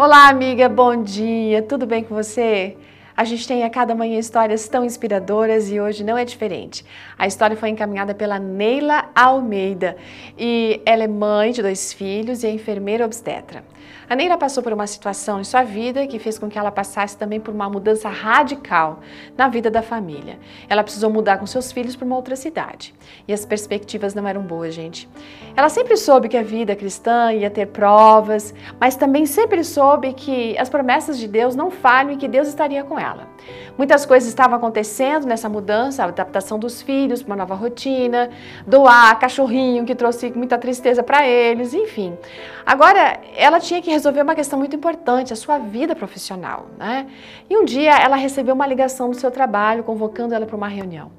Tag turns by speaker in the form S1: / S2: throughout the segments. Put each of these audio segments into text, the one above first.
S1: Olá, amiga, bom dia, tudo bem com você? A gente tem a cada manhã histórias tão inspiradoras e hoje não é diferente. A história foi encaminhada pela Neila Almeida e ela é mãe de dois filhos e é enfermeira obstetra. A Neila passou por uma situação em sua vida que fez com que ela passasse também por uma mudança radical na vida da família. Ela precisou mudar com seus filhos para uma outra cidade. E as perspectivas não eram boas, gente. Ela sempre soube que a vida cristã ia ter provas, mas também sempre soube que as promessas de Deus não falham e que Deus estaria com ela. Muitas coisas estavam acontecendo nessa mudança, a adaptação dos filhos para uma nova rotina, doar cachorrinho que trouxe muita tristeza para eles, enfim. Agora, ela tinha que resolver uma questão muito importante, a sua vida profissional. Né? E um dia ela recebeu uma ligação do seu trabalho convocando ela para uma reunião.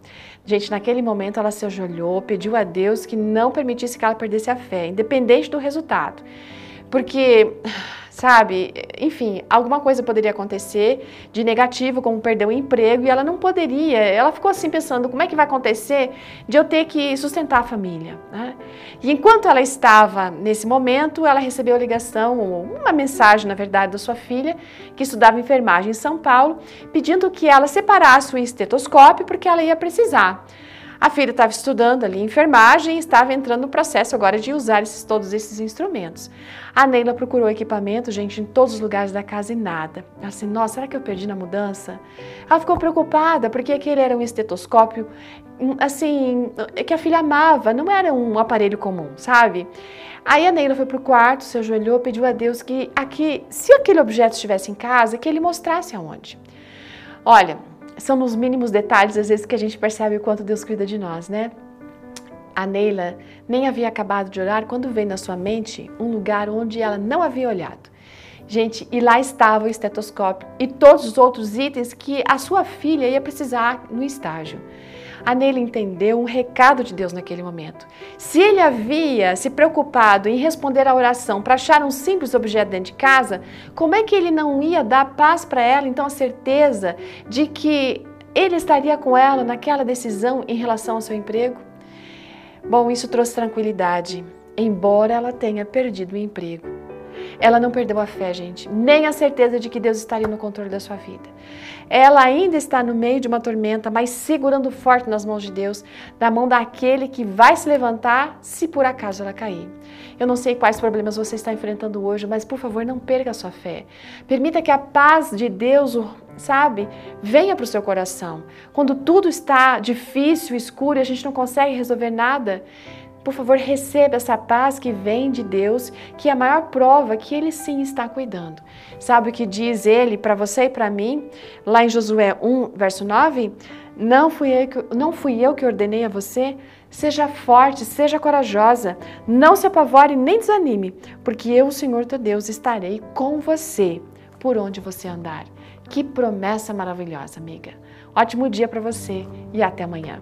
S1: Gente, naquele momento ela se ajoelhou, pediu a Deus que não permitisse que ela perdesse a fé, independente do resultado. Porque sabe? Enfim, alguma coisa poderia acontecer de negativo, como perder o emprego, e ela não poderia. Ela ficou assim pensando: como é que vai acontecer de eu ter que sustentar a família? Né? E enquanto ela estava nesse momento, ela recebeu a ligação, uma mensagem, na verdade, da sua filha, que estudava enfermagem em São Paulo, pedindo que ela separasse o estetoscópio porque ela ia precisar. A filha estava estudando ali enfermagem e estava entrando no processo agora de usar esses, todos esses instrumentos. A Neila procurou equipamento, gente, em todos os lugares da casa e nada. Ela assim, nossa, será que eu perdi na mudança? Ela ficou preocupada porque aquele era um estetoscópio, assim, que a filha amava, não era um aparelho comum, sabe? Aí a Neila foi para o quarto, se ajoelhou, pediu a Deus que aqui, se aquele objeto estivesse em casa, que ele mostrasse aonde. Olha, são nos mínimos detalhes, às vezes, que a gente percebe o quanto Deus cuida de nós, né? A Neila nem havia acabado de orar quando veio na sua mente um lugar onde ela não havia olhado. Gente, e lá estava o estetoscópio e todos os outros itens que a sua filha ia precisar no estágio. A Neila entendeu um recado de Deus naquele momento. Se ele havia se preocupado em responder à oração para achar um simples objeto dentro de casa, como é que ele não ia dar paz para ela, então a certeza de que ele estaria com ela naquela decisão em relação ao seu emprego? Bom, isso trouxe tranquilidade, embora ela tenha perdido o emprego. Ela não perdeu a fé, gente, nem a certeza de que Deus estaria no controle da sua vida. Ela ainda está no meio de uma tormenta, mas segurando forte nas mãos de Deus, na mão daquele que vai se levantar se por acaso ela cair. Eu não sei quais problemas você está enfrentando hoje, mas por favor, não perca a sua fé. Permita que a paz de Deus, sabe, venha para o seu coração. Quando tudo está difícil, escuro e a gente não consegue resolver nada, por favor, receba essa paz que vem de Deus, que é a maior prova que Ele sim está cuidando. Sabe o que diz Ele para você e para mim, lá em Josué 1, verso 9? Não fui, eu que, não fui eu que ordenei a você? Seja forte, seja corajosa, não se apavore nem desanime, porque eu, o Senhor teu Deus, estarei com você por onde você andar. Que promessa maravilhosa, amiga. Ótimo dia para você e até amanhã.